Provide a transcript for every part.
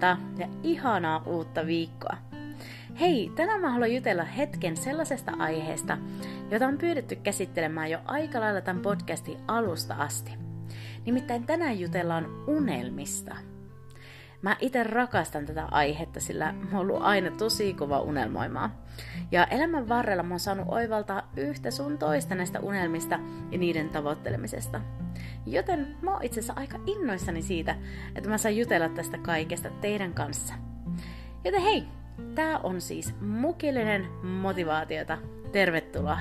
Huomenta ja ihanaa uutta viikkoa. Hei, tänään mä haluan jutella hetken sellaisesta aiheesta, jota on pyydetty käsittelemään jo aika lailla tämän podcastin alusta asti. Nimittäin tänään jutellaan unelmista. Mä itse rakastan tätä aihetta, sillä mä oon ollut aina tosi kova unelmoimaan. Ja elämän varrella mä oon saanut oivaltaa yhtä sun toista näistä unelmista ja niiden tavoittelemisesta. Joten mä oon itse asiassa aika innoissani siitä, että mä saan jutella tästä kaikesta teidän kanssa. Joten hei, tää on siis mukillinen motivaatiota. Tervetuloa!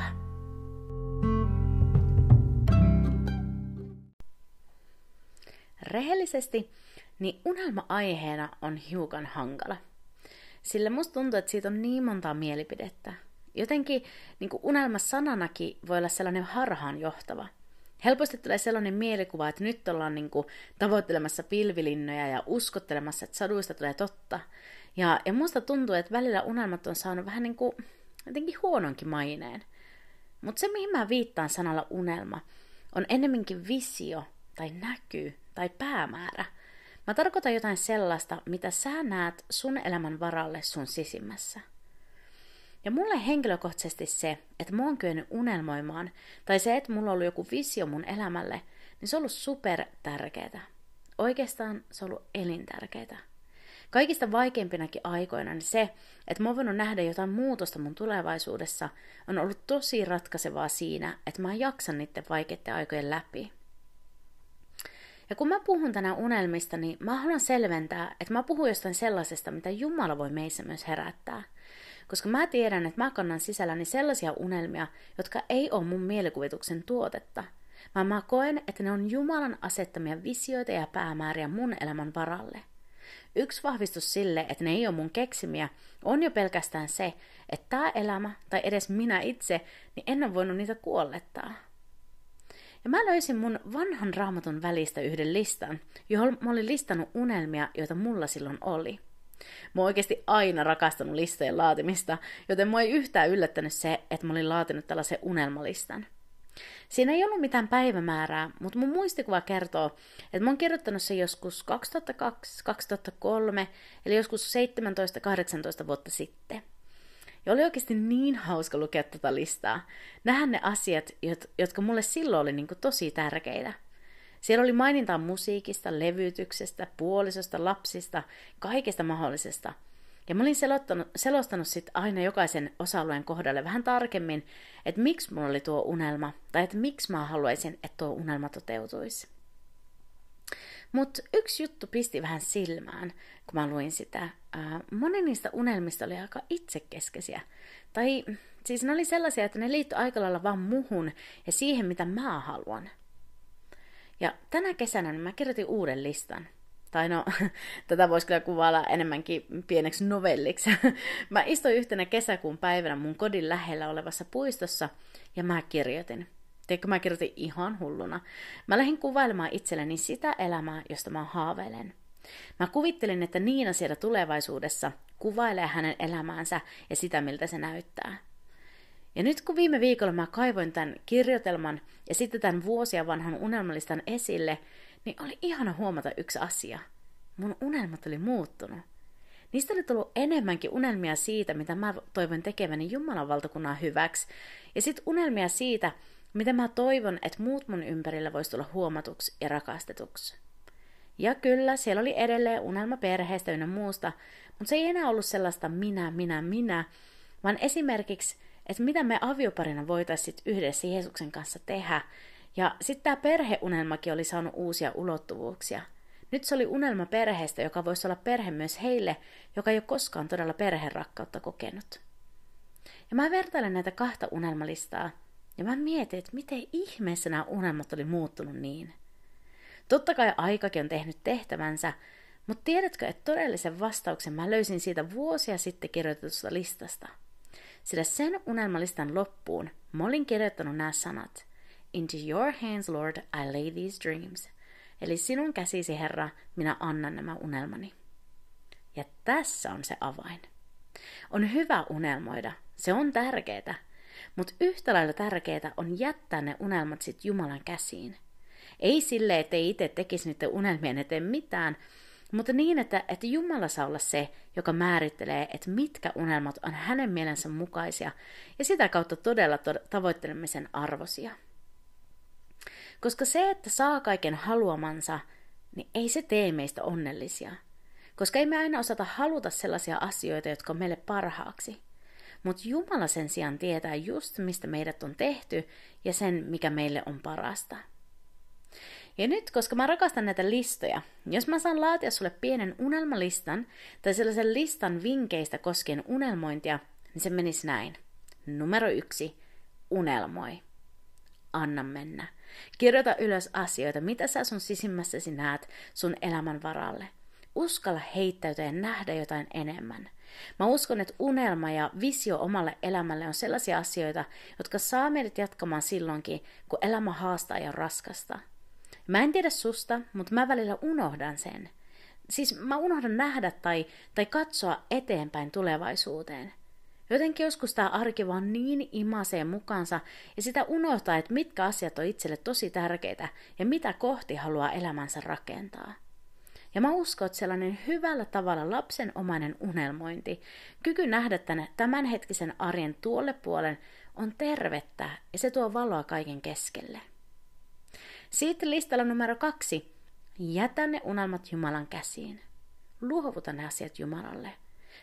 Rehellisesti, niin unelma-aiheena on hiukan hankala. Sillä musta tuntuu, että siitä on niin montaa mielipidettä. Jotenkin niin unelma sananakin voi olla sellainen harhaanjohtava – Helposti tulee sellainen mielikuva, että nyt ollaan niin kuin tavoittelemassa pilvilinnoja ja uskottelemassa, että saduista tulee totta. Ja, ja musta tuntuu, että välillä unelmat on saanut vähän niin kuin jotenkin huononkin maineen. Mutta se, mihin mä viittaan sanalla unelma, on ennemminkin visio tai näky tai päämäärä. Mä tarkoitan jotain sellaista, mitä sä näet sun elämän varalle sun sisimmässä. Ja mulle henkilökohtaisesti se, että mä oon kyennyt unelmoimaan, tai se, että mulla on ollut joku visio mun elämälle, niin se on ollut super tärkeää. Oikeastaan se on ollut elintärkeää. Kaikista vaikeimpinakin aikoina niin se, että mä oon voinut nähdä jotain muutosta mun tulevaisuudessa, on ollut tosi ratkaisevaa siinä, että mä jaksan niiden vaikeiden aikojen läpi. Ja kun mä puhun tänään unelmista, niin mä haluan selventää, että mä puhun jostain sellaisesta, mitä Jumala voi meissä myös herättää – koska mä tiedän, että mä kannan sisälläni sellaisia unelmia, jotka ei ole mun mielikuvituksen tuotetta, vaan mä koen, että ne on Jumalan asettamia visioita ja päämääriä mun elämän varalle. Yksi vahvistus sille, että ne ei ole mun keksimiä, on jo pelkästään se, että tämä elämä, tai edes minä itse, niin en ole voinut niitä kuollettaa. Ja mä löysin mun vanhan raamatun välistä yhden listan, johon mä olin listannut unelmia, joita mulla silloin oli – Mä oon oikeasti aina rakastanut listojen laatimista, joten mua ei yhtään yllättänyt se, että mä olin laatinut tällaisen unelmalistan. Siinä ei ollut mitään päivämäärää, mutta mun muistikuva kertoo, että mä oon kirjoittanut se joskus 2002-2003, eli joskus 17-18 vuotta sitten. Ja oli oikeasti niin hauska lukea tätä listaa. Nähdä ne asiat, jotka mulle silloin oli niin tosi tärkeitä. Siellä oli mainintaa musiikista, levytyksestä, puolisosta, lapsista, kaikesta mahdollisesta. Ja mä olin selostanut, selostanut sit aina jokaisen osa-alueen kohdalle vähän tarkemmin, että miksi mulla oli tuo unelma, tai että miksi mä haluaisin, että tuo unelma toteutuisi. Mutta yksi juttu pisti vähän silmään, kun mä luin sitä. Moni niistä unelmista oli aika itsekeskeisiä. Tai siis ne oli sellaisia, että ne liittyi aika lailla vaan muhun ja siihen, mitä mä haluan. Ja tänä kesänä niin mä kirjoitin uuden listan. Tai no, tätä voisi kyllä kuvailla enemmänkin pieneksi novelliksi. mä istuin yhtenä kesäkuun päivänä mun kodin lähellä olevassa puistossa ja mä kirjoitin. Teikö mä kirjoitin ihan hulluna. Mä lähdin kuvailemaan itselleni sitä elämää, josta mä haaveilen. Mä kuvittelin, että Niina siellä tulevaisuudessa kuvailee hänen elämäänsä ja sitä, miltä se näyttää. Ja nyt kun viime viikolla mä kaivoin tämän kirjoitelman ja sitten tämän vuosia vanhan unelmalistan esille, niin oli ihana huomata yksi asia. Mun unelmat oli muuttunut. Niistä oli tullut enemmänkin unelmia siitä, mitä mä toivon tekeväni Jumalan valtakunnan hyväksi, ja sitten unelmia siitä, mitä mä toivon, että muut mun ympärillä voisi tulla huomatuksi ja rakastetuksi. Ja kyllä, siellä oli edelleen unelma perheestä ynnä muusta, mutta se ei enää ollut sellaista minä, minä, minä, vaan esimerkiksi että mitä me avioparina voitaisiin yhdessä Jeesuksen kanssa tehdä. Ja sitten tämä perheunelmakin oli saanut uusia ulottuvuuksia. Nyt se oli unelma perheestä, joka voisi olla perhe myös heille, joka ei ole koskaan todella perherakkautta kokenut. Ja mä vertailen näitä kahta unelmalistaa, ja mä mietin, että miten ihmeessä nämä unelmat oli muuttunut niin. Totta kai aikakin on tehnyt tehtävänsä, Mutta tiedätkö, että todellisen vastauksen mä löysin siitä vuosia sitten kirjoitetusta listasta? Sillä sen unelmalistan loppuun mä olin kirjoittanut nämä sanat. Into your hands, Lord, I lay these dreams. Eli sinun käsisi, Herra, minä annan nämä unelmani. Ja tässä on se avain. On hyvä unelmoida, se on tärkeää, mutta yhtä lailla tärkeää on jättää ne unelmat sitten Jumalan käsiin. Ei sille, että ei itse tekisi niiden unelmien eteen mitään, mutta niin, että, että Jumala saa olla se, joka määrittelee, että mitkä unelmat on hänen mielensä mukaisia ja sitä kautta todella to- tavoittelemisen arvosia. Koska se, että saa kaiken haluamansa, niin ei se tee meistä onnellisia. Koska ei me aina osata haluta sellaisia asioita, jotka on meille parhaaksi. Mutta Jumala sen sijaan tietää just, mistä meidät on tehty ja sen, mikä meille on parasta. Ja nyt, koska mä rakastan näitä listoja, jos mä saan laatia sulle pienen unelmalistan tai sellaisen listan vinkkeistä koskien unelmointia, niin se menisi näin. Numero yksi, unelmoi. Anna mennä. Kirjoita ylös asioita, mitä sä sun sisimmässäsi näet sun elämän varalle. Uskalla heittäytyä ja nähdä jotain enemmän. Mä uskon, että unelma ja visio omalle elämälle on sellaisia asioita, jotka saa meidät jatkamaan silloinkin, kun elämä haastaa ja on raskasta. Mä en tiedä susta, mutta mä välillä unohdan sen. Siis mä unohdan nähdä tai, tai katsoa eteenpäin tulevaisuuteen. Jotenkin joskus tämä arki vaan niin imasee mukansa ja sitä unohtaa, että mitkä asiat on itselle tosi tärkeitä ja mitä kohti haluaa elämänsä rakentaa. Ja mä uskon, että sellainen hyvällä tavalla lapsenomainen unelmointi, kyky nähdä tänne tämänhetkisen arjen tuolle puolen, on tervettä ja se tuo valoa kaiken keskelle. Sitten listalla numero kaksi. Jätä ne unelmat Jumalan käsiin. Luovuta ne asiat Jumalalle.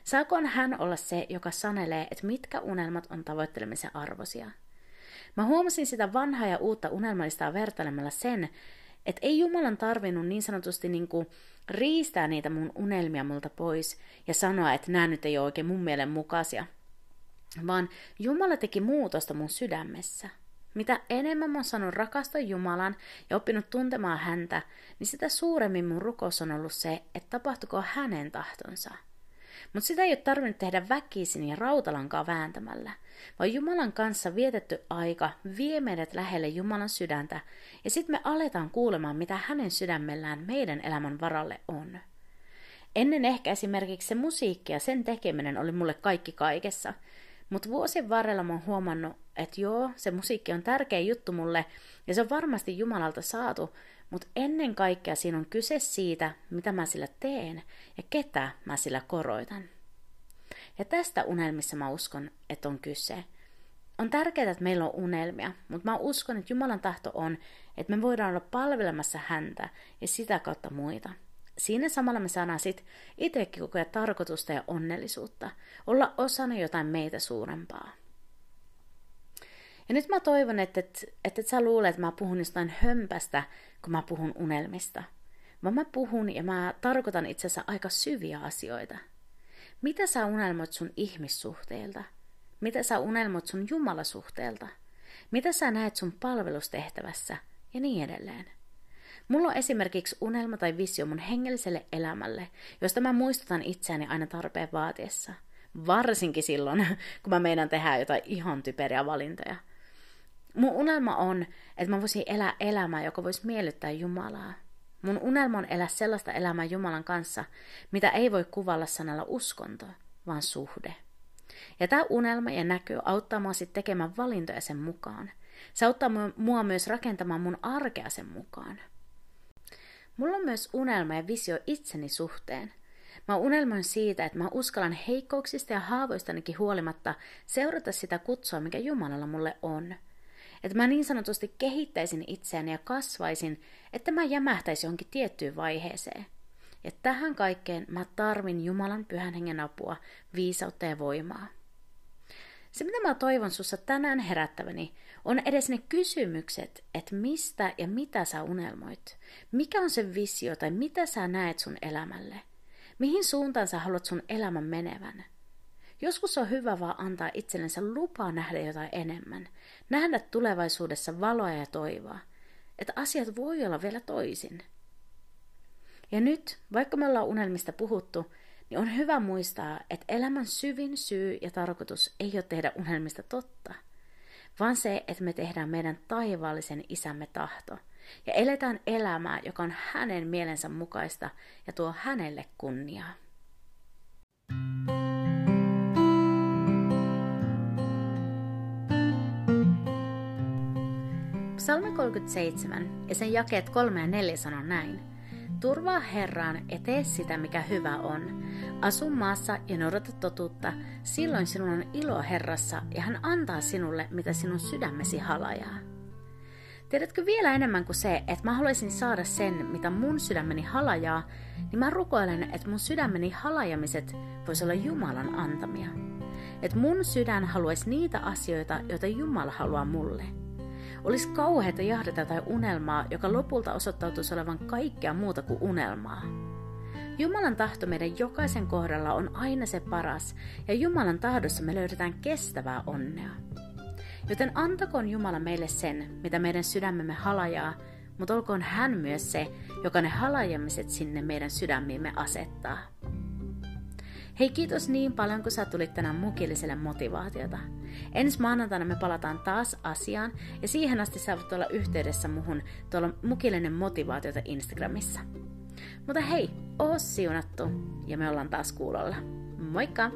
Saakoon hän olla se, joka sanelee, että mitkä unelmat on tavoittelemisen arvosia. Mä huomasin sitä vanhaa ja uutta unelmallista vertailemalla sen, että ei Jumalan tarvinnut niin sanotusti niin kuin riistää niitä mun unelmia multa pois ja sanoa, että nämä nyt ei ole oikein mun mielen mukaisia, vaan Jumala teki muutosta mun sydämessä. Mitä enemmän mä oon saanut rakastaa Jumalan ja oppinut tuntemaan häntä, niin sitä suuremmin mun rukous on ollut se, että tapahtuko hänen tahtonsa. Mutta sitä ei ole tarvinnut tehdä väkisin ja rautalankaa vääntämällä, vaan Jumalan kanssa vietetty aika vie meidät lähelle Jumalan sydäntä, ja sitten me aletaan kuulemaan, mitä hänen sydämellään meidän elämän varalle on. Ennen ehkä esimerkiksi se musiikki ja sen tekeminen oli mulle kaikki kaikessa, mutta vuosien varrella mä oon huomannut, että joo, se musiikki on tärkeä juttu mulle, ja se on varmasti Jumalalta saatu, mutta ennen kaikkea siinä on kyse siitä, mitä mä sillä teen ja ketä mä sillä koroitan. Ja tästä unelmissa mä uskon, että on kyse. On tärkeää, että meillä on unelmia, mutta mä uskon, että Jumalan tahto on, että me voidaan olla palvelemassa häntä ja sitä kautta muita. Siinä samalla me saadaan sitten itsekin kokea tarkoitusta ja onnellisuutta, olla osana jotain meitä suurempaa. Ja nyt mä toivon, että et, että et sä luulet, että mä puhun jostain hömpästä, kun mä puhun unelmista. Vaan mä puhun ja mä tarkoitan itse asiassa aika syviä asioita. Mitä sä unelmoit sun ihmissuhteelta? Mitä sä unelmoit sun jumalasuhteelta? Mitä sä näet sun palvelustehtävässä? Ja niin edelleen. Mulla on esimerkiksi unelma tai visio mun hengelliselle elämälle, josta mä muistutan itseäni aina tarpeen vaatiessa. Varsinkin silloin, kun mä meidän tehdä jotain ihan typeriä valintoja. Mun unelma on, että mä voisin elää elämää, joka voisi miellyttää Jumalaa. Mun unelma on elää sellaista elämää Jumalan kanssa, mitä ei voi kuvalla sanalla uskonto, vaan suhde. Ja tämä unelma ja näky auttaa mua sitten tekemään valintoja sen mukaan. Se auttaa mua myös rakentamaan mun arkea sen mukaan. Mulla on myös unelma ja visio itseni suhteen. Mä unelmoin siitä, että mä uskallan heikkouksista ja haavoistanikin huolimatta seurata sitä kutsua, mikä Jumalalla mulle on – että mä niin sanotusti kehittäisin itseäni ja kasvaisin, että mä jämähtäisin johonkin tiettyyn vaiheeseen. Ja tähän kaikkeen mä tarvin Jumalan pyhän hengen apua, viisautta ja voimaa. Se, mitä mä toivon sussa tänään herättäväni, on edes ne kysymykset, että mistä ja mitä sä unelmoit. Mikä on se visio tai mitä sä näet sun elämälle? Mihin suuntaan sä haluat sun elämän menevän? Joskus on hyvä vaan antaa itsellensä lupaa nähdä jotain enemmän, nähdä tulevaisuudessa valoa ja toivoa, että asiat voi olla vielä toisin. Ja nyt, vaikka me ollaan unelmista puhuttu, niin on hyvä muistaa, että elämän syvin syy ja tarkoitus ei ole tehdä unelmista totta, vaan se, että me tehdään meidän taivaallisen isämme tahto ja eletään elämää, joka on hänen mielensä mukaista ja tuo hänelle kunniaa. Psalmi 37 ja sen jakeet 3 ja 4 sanoo näin – Turvaa Herraan ja tee sitä, mikä hyvä on. Asu maassa ja noudata totuutta, silloin sinun on ilo Herrassa ja hän antaa sinulle, mitä sinun sydämesi halajaa. Tiedätkö vielä enemmän kuin se, että mä haluaisin saada sen, mitä mun sydämeni halajaa, niin mä rukoilen, että mun sydämeni halajamiset vois olla Jumalan antamia. Että mun sydän haluaisi niitä asioita, joita Jumala haluaa mulle – olisi kauheita jahdata tai unelmaa, joka lopulta osoittautuisi olevan kaikkea muuta kuin unelmaa. Jumalan tahto meidän jokaisen kohdalla on aina se paras, ja Jumalan tahdossa me löydetään kestävää onnea. Joten antakoon Jumala meille sen, mitä meidän sydämemme halajaa, mutta olkoon hän myös se, joka ne halajamiset sinne meidän sydämiimme asettaa. Hei kiitos niin paljon, kun sä tulit tänään mukilliselle motivaatiota. Ensi maanantaina me palataan taas asiaan ja siihen asti sä voit olla yhteydessä muhun tuolla mukillinen motivaatiota Instagramissa. Mutta hei, oo siunattu ja me ollaan taas kuulolla. Moikka!